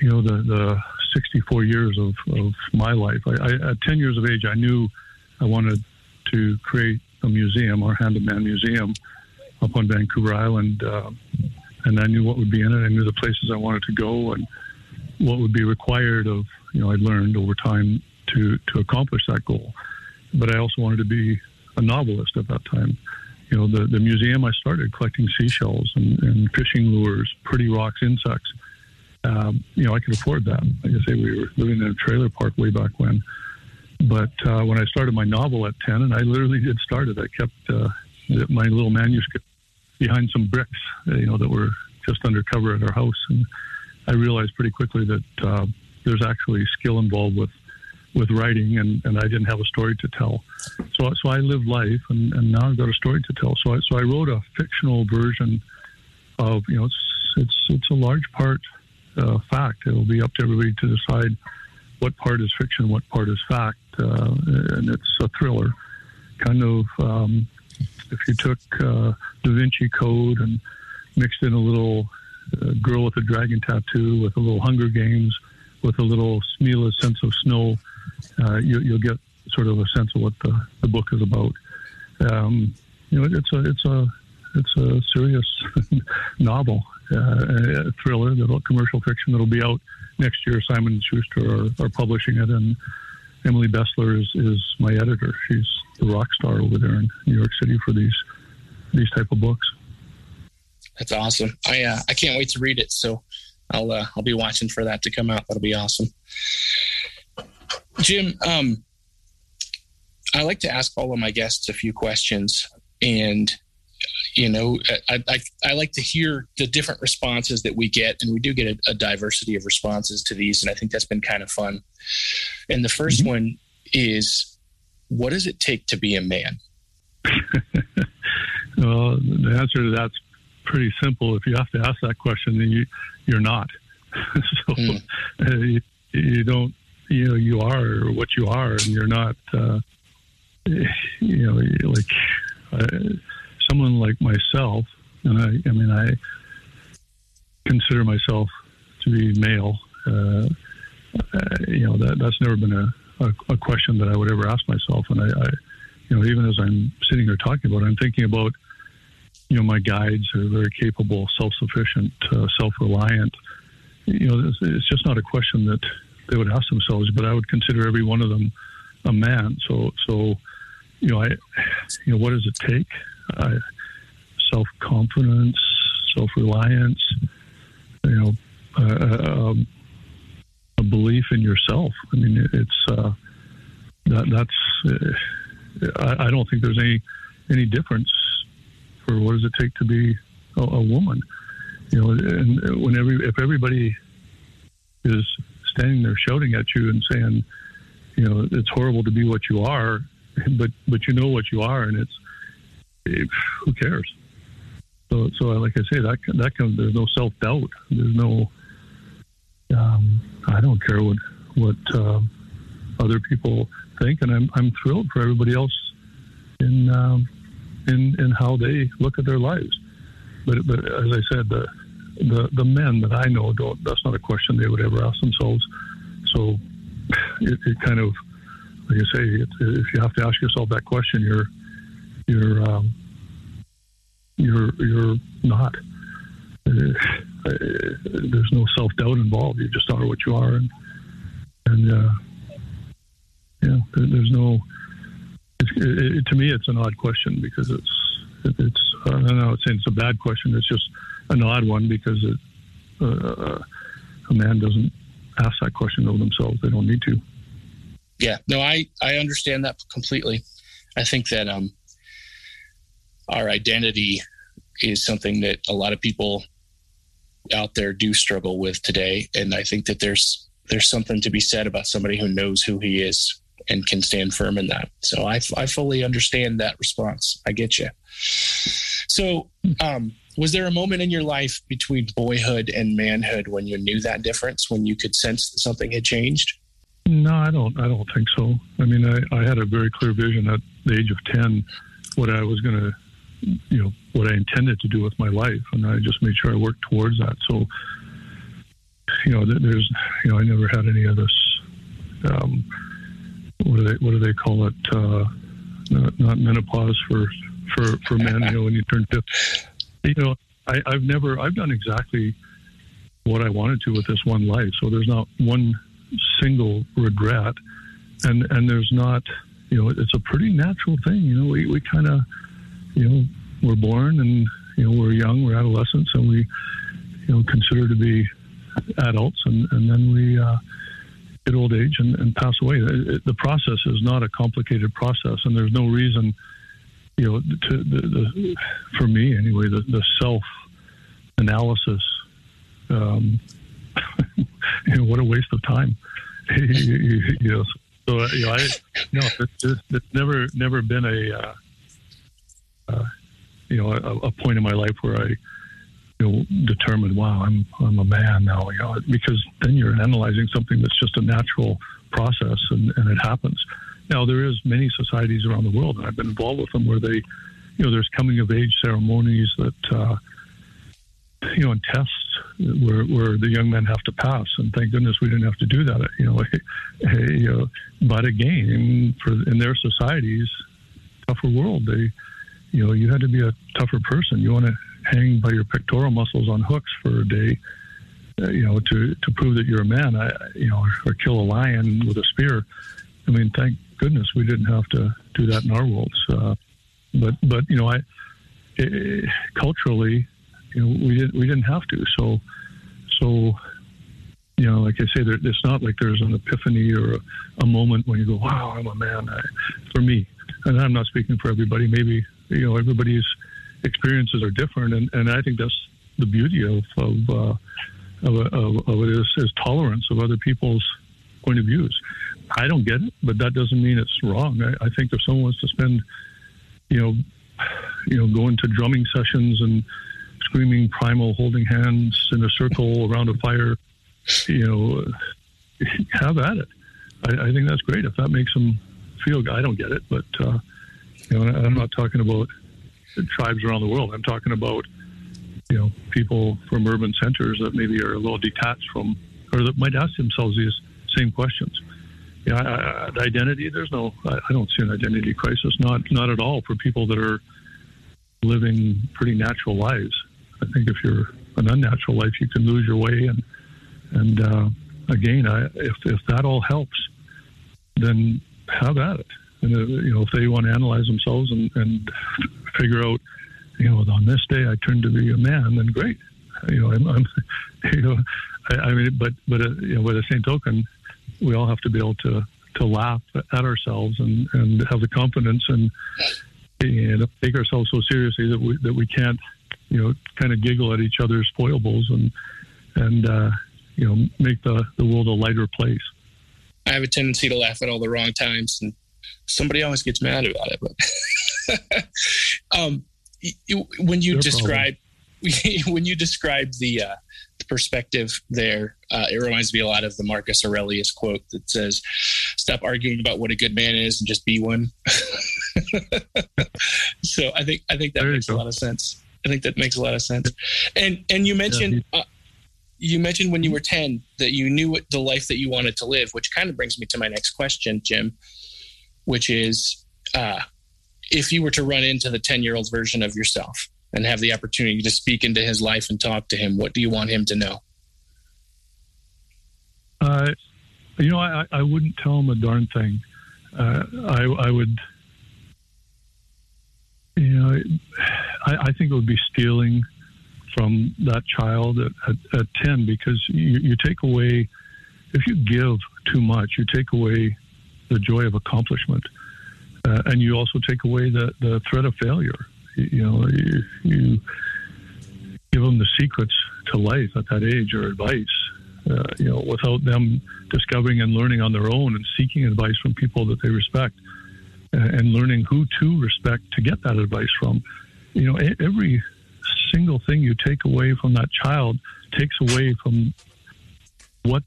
you know the the 64 years of, of my life. I, I, at 10 years of age, I knew I wanted to create a museum, our Hand Man Museum, up on Vancouver Island, uh, and I knew what would be in it. I knew the places I wanted to go and what would be required of you know I learned over time to to accomplish that goal. But I also wanted to be a novelist at that time. You know, the, the museum I started collecting seashells and, and fishing lures, pretty rocks, insects um, you know, I could afford that. Like I say, we were living in a trailer park way back when. But uh, when I started my novel at 10, and I literally did start it, I kept uh, my little manuscript behind some bricks, uh, you know, that were just undercover at our house. And I realized pretty quickly that uh, there's actually skill involved with with writing, and, and I didn't have a story to tell. So so I lived life, and, and now I've got a story to tell. So I, so I wrote a fictional version of you know it's it's it's a large part uh, fact. It'll be up to everybody to decide what part is fiction, what part is fact, uh, and it's a thriller. Kind of, um, if you took uh, Da Vinci Code and mixed in a little uh, girl with a dragon tattoo, with a little Hunger Games, with a little Smilla's sense of snow, uh, you, will get sort of a sense of what the, the book is about. Um, you know, it's a it's a it's a serious novel, uh, thriller, the commercial fiction that'll be out next year. Simon and Schuster are, are publishing it, and Emily Bestler is, is my editor. She's the rock star over there in New York City for these these type of books. That's awesome. I uh, I can't wait to read it. So I'll uh, I'll be watching for that to come out. That'll be awesome. Jim, um, I like to ask all of my guests a few questions, and you know, I, I, I, like to hear the different responses that we get, and we do get a, a, diversity of responses to these, and I think that's been kind of fun. And the 1st mm-hmm. one is, what does it take to be a man? well, the answer to that's pretty simple. If you have to ask that question, then you you're not. so mm. uh, you, you, don't, you know, you are what you are, and you're not. Uh, you know, like. Uh, someone like myself, and I, I mean, I consider myself to be male. Uh, uh, you know, that that's never been a, a, a, question that I would ever ask myself. And I, I, you know, even as I'm sitting here talking about, it, I'm thinking about, you know, my guides are very capable, self-sufficient, uh, self-reliant. You know, it's, just not a question that they would ask themselves. But I would consider every one of them a man. So, so, you know, I, you know, what does it take? uh, self confidence, self reliance, you know, uh, uh, um, a belief in yourself. I mean, it's uh, that that's. Uh, I, I, don't think there's any any difference for what does it take to be a, a woman. You know, and when every if everybody is standing there shouting at you and saying, you know, it's horrible to be what you are, but but you know what you are, and it's who cares? So, so like I say, that that comes. There's no self doubt. There's no. Um, I don't care what what um, other people think, and I'm I'm thrilled for everybody else in um, in in how they look at their lives. But but as I said, the the the men that I know don't. That's not a question they would ever ask themselves. So it, it kind of like I say, it, if you have to ask yourself that question, you're you're um, you're you're not. Uh, there's no self doubt involved. You just are what you are, and and uh, yeah, there's no. It, it, to me, it's an odd question because it's it's. Uh, I'm not saying it's a bad question. It's just an odd one because it, uh, a man doesn't ask that question of themselves. They don't need to. Yeah, no, I I understand that completely. I think that um, our identity is something that a lot of people out there do struggle with today and i think that there's there's something to be said about somebody who knows who he is and can stand firm in that so i, I fully understand that response i get you so um, was there a moment in your life between boyhood and manhood when you knew that difference when you could sense that something had changed no i don't i don't think so i mean i, I had a very clear vision at the age of 10 what i was going to you know what I intended to do with my life, and I just made sure I worked towards that. So, you know, there's you know I never had any of this. Um, what do they what do they call it? Uh, not, not menopause for for for men. You know, when you turn fifty. You know, I, I've never I've done exactly what I wanted to with this one life. So there's not one single regret, and and there's not you know it's a pretty natural thing. You know, we we kind of you know, we're born and, you know, we're young, we're adolescents, and we, you know, consider to be adults, and, and then we uh, get old age and, and pass away. It, the process is not a complicated process, and there's no reason, you know, to the, the for me anyway, the, the self analysis. Um, you know, what a waste of time. you, know, so you know, I no, it's, it's never never been a uh, uh, you know, a, a, point in my life where I, you know, determined, wow, I'm I'm a man now. You know, because then you're analyzing something that's just a natural process, and, and it happens. Now there is many societies around the world, and I've been involved with them where they, you know, there's coming of age ceremonies that. Uh, you know, and tests where, where the young men have to pass. And thank goodness we didn't have to do that. You know, you know but again, for in their societies, tougher world, they you know, you had to be a tougher person. You want to hang by your pectoral muscles on hooks for a day, uh, you know, to, to prove that you're a man, I, you know, or kill a lion with a spear. I mean, thank goodness we didn't have to do that in our worlds. Uh, but, but, you know, I, it, culturally, you know, we didn't we didn't have to. So, so you know, like I say, there, it's not like there's an epiphany or a, a moment when you go, "Wow, I'm a man." I, for me, and I'm not speaking for everybody. Maybe you know, everybody's experiences are different, and, and I think that's the beauty of of, uh, of, of, of it is, is tolerance of other people's point of views. I don't get it, but that doesn't mean it's wrong. I, I think if someone wants to spend, you know, you know, going to drumming sessions and screaming primal, holding hands in a circle around a fire, you know, have at it. I, I think that's great if that makes them feel. I don't get it, but uh, you know, I'm not talking about tribes around the world. I'm talking about you know people from urban centers that maybe are a little detached from, or that might ask themselves these same questions. Yeah, I, I, identity. There's no. I, I don't see an identity crisis. Not not at all for people that are living pretty natural lives. I think if you're an unnatural life, you can lose your way. And and uh, again, I, if if that all helps, then have at it. And uh, you know, if they want to analyze themselves and, and figure out, you know, on this day I turn to be a man, then great. You know, I'm, I'm you know, I, I mean, but but uh, you know, by the same token, we all have to be able to to laugh at ourselves and and have the confidence and and take ourselves so seriously that we that we can't you know kind of giggle at each other's foibles and and uh, you know make the the world a lighter place. I have a tendency to laugh at all the wrong times, and somebody always gets mad about it. But um, when you describe when you describe the uh, the perspective there, uh, it reminds me a lot of the Marcus Aurelius quote that says, "Stop arguing about what a good man is and just be one." so I think I think that there makes a lot of sense. I think that makes a lot of sense. And and you mentioned yeah. uh, you mentioned when you were ten that you knew what the life that you wanted to live, which kind of brings me to my next question, Jim, which is uh, if you were to run into the ten year old version of yourself and have the opportunity to speak into his life and talk to him, what do you want him to know? Uh, you know, I, I wouldn't tell him a darn thing. Uh, I, I would, you know, I, I, think it would be stealing from that child at, at, at 10 because you, you take away, if you give too much, you take away the joy of accomplishment. Uh, and you also take away the, the threat of failure you know, you, you give them the secrets to life at that age or advice, uh, you know, without them discovering and learning on their own and seeking advice from people that they respect uh, and learning who to respect to get that advice from. You know, every single thing you take away from that child takes away from what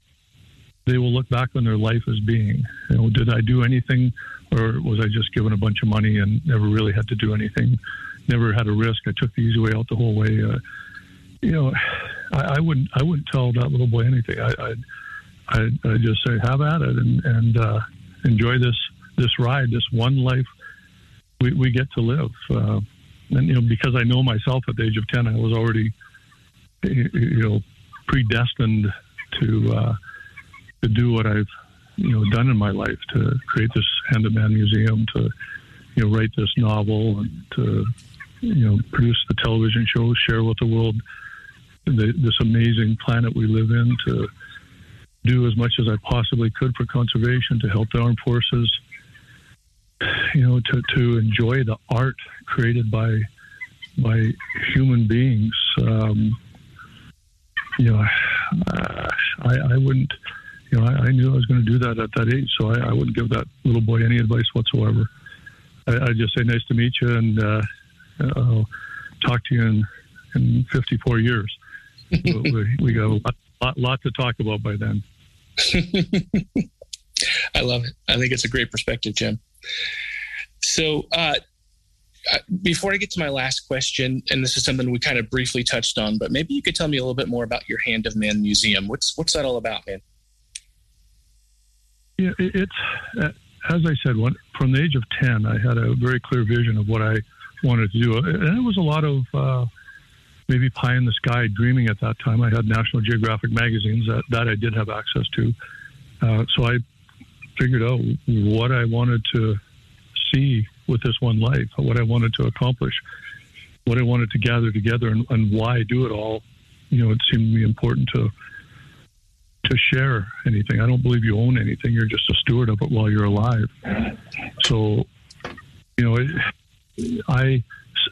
they will look back on their life as being. You know, did I do anything, or was I just given a bunch of money and never really had to do anything never had a risk. I took the easy way out the whole way. Uh, you know, I, I, wouldn't I wouldn't tell that little boy anything. I I I, I just say have at it and and uh, enjoy this this ride, this one life we, we get to live. Uh, and you know, because I know myself at the age of ten, I was already you know predestined to uh, to do what I've you know done in my life to create this Hand of Man Museum, to you know write this novel, and to you know, produce the television show, share with the world the, this amazing planet we live in, to do as much as I possibly could for conservation, to help the armed forces, you know, to, to enjoy the art created by by human beings. Um, you know, I, I wouldn't, you know, I, I, knew I was going to do that at that age, so I, I, wouldn't give that little boy any advice whatsoever. I, would just say, nice to meet you, and uh, I'll talk to you in, in 54 years. we, we got a lot, lot, lot to talk about by then. I love it. I think it's a great perspective, Jim. So, uh, before I get to my last question, and this is something we kind of briefly touched on, but maybe you could tell me a little bit more about your Hand of Man Museum. What's what's that all about, man? Yeah, it's uh, as I said, when, from the age of ten, I had a very clear vision of what I wanted to do. And it was a lot of uh, maybe pie in the sky dreaming at that time. I had National Geographic magazines that, that I did have access to. Uh, so I figured out what I wanted to see with this one life, what I wanted to accomplish. what I wanted to gather together and, and why do it all, you know, it seemed to be important to to share anything. I don't believe you own anything. You're just a steward of it while you're alive. So, you know, it, I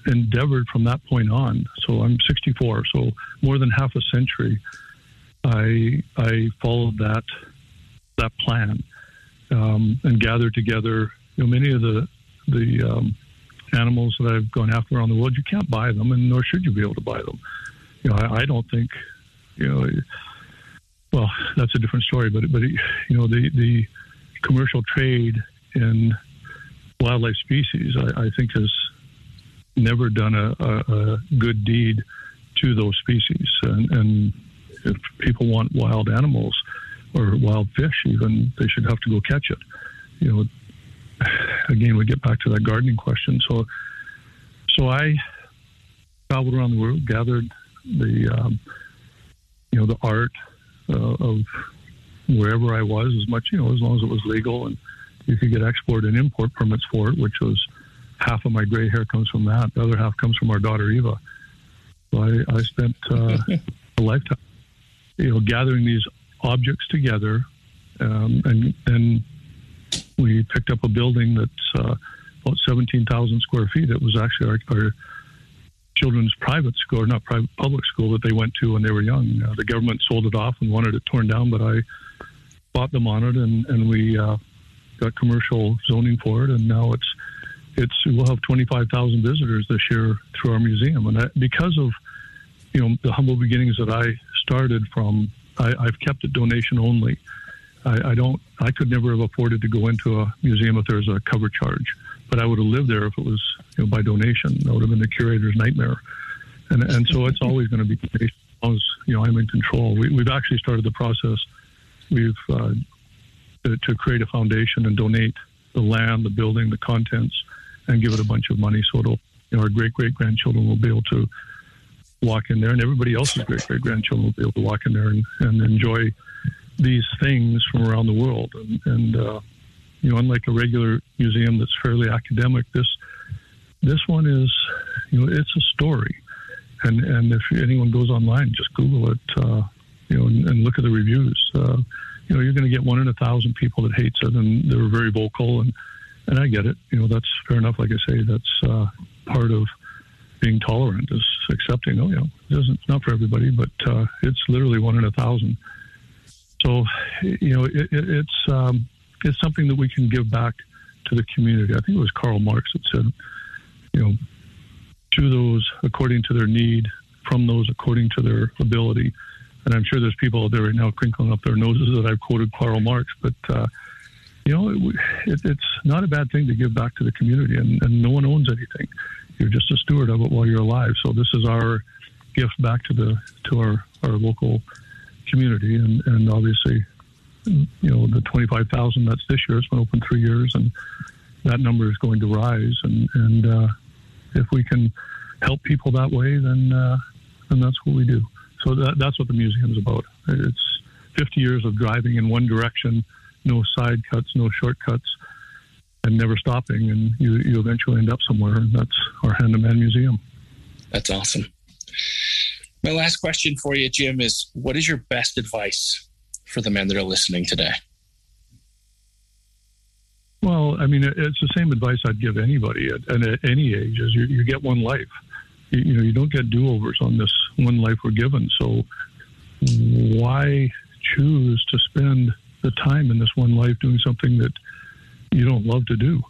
endeavored from that point on. So I'm 64. So more than half a century, I I followed that that plan um, and gathered together. You know, many of the the um, animals that I've gone after around the world, you can't buy them, and nor should you be able to buy them. You know, I, I don't think, you know, well, that's a different story. But but you know, the the commercial trade in wildlife species, I, I think, has never done a, a, a, good deed to those species. And, and if people want wild animals or wild fish, even, they should have to go catch it. You know, again, we get back to that gardening question. So, so I traveled around the world, gathered the, um, you know, the art of wherever I was, as much, you know, as long as it was legal and you could get export and import permits for it, which was half of my gray hair comes from that. The other half comes from our daughter Eva. So I, I spent uh, a lifetime, you know, gathering these objects together, um, and then we picked up a building that's uh, about 17,000 square feet. It was actually our, our, children's private school, or not private, public school that they went to when they were young. Uh, the government sold it off and wanted it torn down, but I bought them on it, and, and we uh, got commercial zoning for it, and now it's it's we'll have 25,000 visitors this year through our museum, and I, because of you know the humble beginnings that I started from, I, have kept it donation only. I, I, don't. I could never have afforded to go into a museum if there was a cover charge, but I would have lived there if it was you know, by donation. That would have been the curator's nightmare, and and so it's always going to be as long as you know I'm in control. We, have actually started the process. We've uh, to, to create a foundation and donate the land, the building, the contents, and give it a bunch of money so it'll, you know, our great great grandchildren will be able to walk in there, and everybody else's great great grandchildren will be able to walk in there and, and enjoy these things from around the world. And, and uh, you know, unlike a regular museum that's fairly academic, this this one is, you know, it's a story. And and if anyone goes online, just Google it, uh, you know, and, and, look at the reviews. Uh, you know, you're going to get one in a thousand people that hates it, and they're very vocal and and I get it. You know, that's fair enough. Like I say, that's uh, part of being tolerant is accepting. Oh, you know, it it's not for everybody, but uh, it's literally one in a thousand. So, you know, it, it, it's um, it's something that we can give back to the community. I think it was Karl Marx that said, you know, to those according to their need, from those according to their ability. And I'm sure there's people out there right now crinkling up their noses that I've quoted Karl Marx, but uh, you know, it, it's not a bad thing to give back to the community, and, and no one owns anything. You're just a steward of it while you're alive. So this is our gift back to the to our our local community, and and obviously, you know, the twenty five thousand that's this year. It's been open three years, and that number is going to rise. And and uh, if we can help people that way, then uh, then that's what we do. So that, that's what the museum is about. It's 50 years of driving in one direction no side cuts, no shortcuts, and never stopping. And you, you eventually end up somewhere. And that's our Hand of Man Museum. That's awesome. My last question for you, Jim, is what is your best advice for the men that are listening today? Well, I mean, it's the same advice I'd give anybody at, at any age: is you, you get one life. You, you know, you don't get do-overs on this one life we're given. So, why choose to spend the time in this one life doing something that you don't love to do.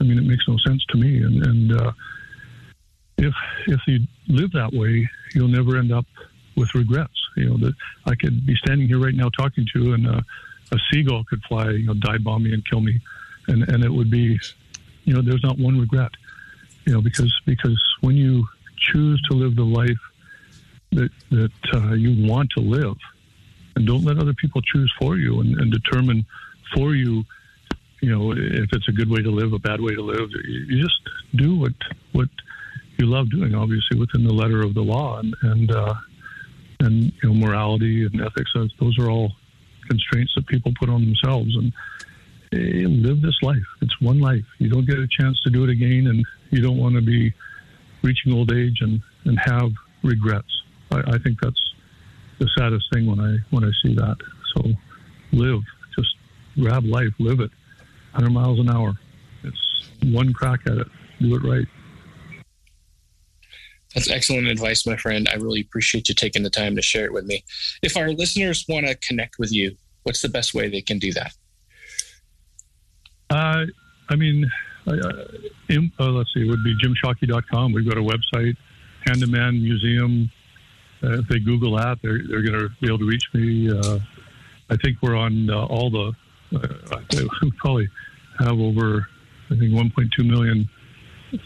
I mean, it makes no sense to me. And, and uh, if if you live that way, you'll never end up with regrets. You know that I could be standing here right now talking to you, and uh, a seagull could fly, you know, dive bomb me and kill me, and and it would be, you know, there's not one regret. You know, because because when you choose to live the life that that uh, you want to live, and don't let other people choose for you and, and determine for you you know if it's a good way to live a bad way to live you just do what what you love doing obviously within the letter of the law and and uh, and you know morality and ethics those are all constraints that people put on themselves and eh, live this life it's one life you don't get a chance to do it again and you don't want to be reaching old age and, and have regrets. I, I think that's the saddest thing when I when I see that. So live, just grab life, live it, 100 miles an hour. It's one crack at it. Do it right. That's excellent advice, my friend. I really appreciate you taking the time to share it with me. If our listeners want to connect with you, what's the best way they can do that? Uh, I mean, uh, in, uh, let's see, it would be jimshockey.com. We've got a website, Hand of Man Museum. Uh, if they Google that, they're, they're going to be able to reach me. Uh, I think we're on uh, all the, we probably have over, I think, 1.2 million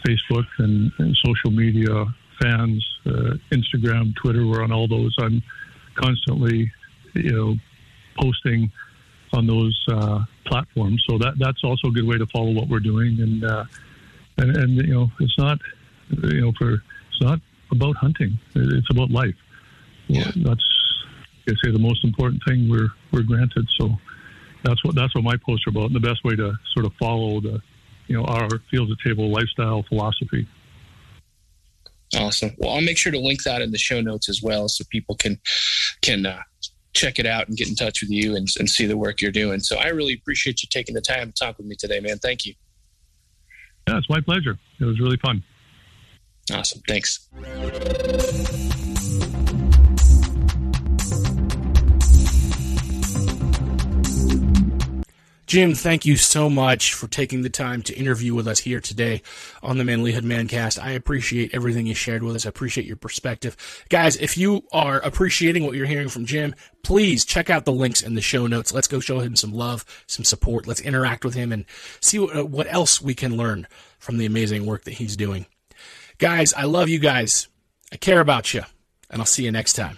Facebook and, and social media fans, uh, Instagram, Twitter. We're on all those. I'm constantly, you know, posting on those uh, platforms. So that that's also a good way to follow what we're doing. And uh, and, and you know, it's not you know for it's not about hunting. It's about life. Yeah. That's I say the most important thing we're we're granted. So that's what that's what my posts are about. And the best way to sort of follow the you know our fields at table lifestyle philosophy. Awesome. Well, I'll make sure to link that in the show notes as well, so people can can uh, check it out and get in touch with you and, and see the work you're doing. So I really appreciate you taking the time to talk with me today, man. Thank you. Yeah, it's my pleasure. It was really fun. Awesome. Thanks. Jim, thank you so much for taking the time to interview with us here today on the Manlyhood Mancast. I appreciate everything you shared with us. I appreciate your perspective. Guys, if you are appreciating what you're hearing from Jim, please check out the links in the show notes. Let's go show him some love, some support. Let's interact with him and see what, uh, else we can learn from the amazing work that he's doing. Guys, I love you guys. I care about you, and I'll see you next time.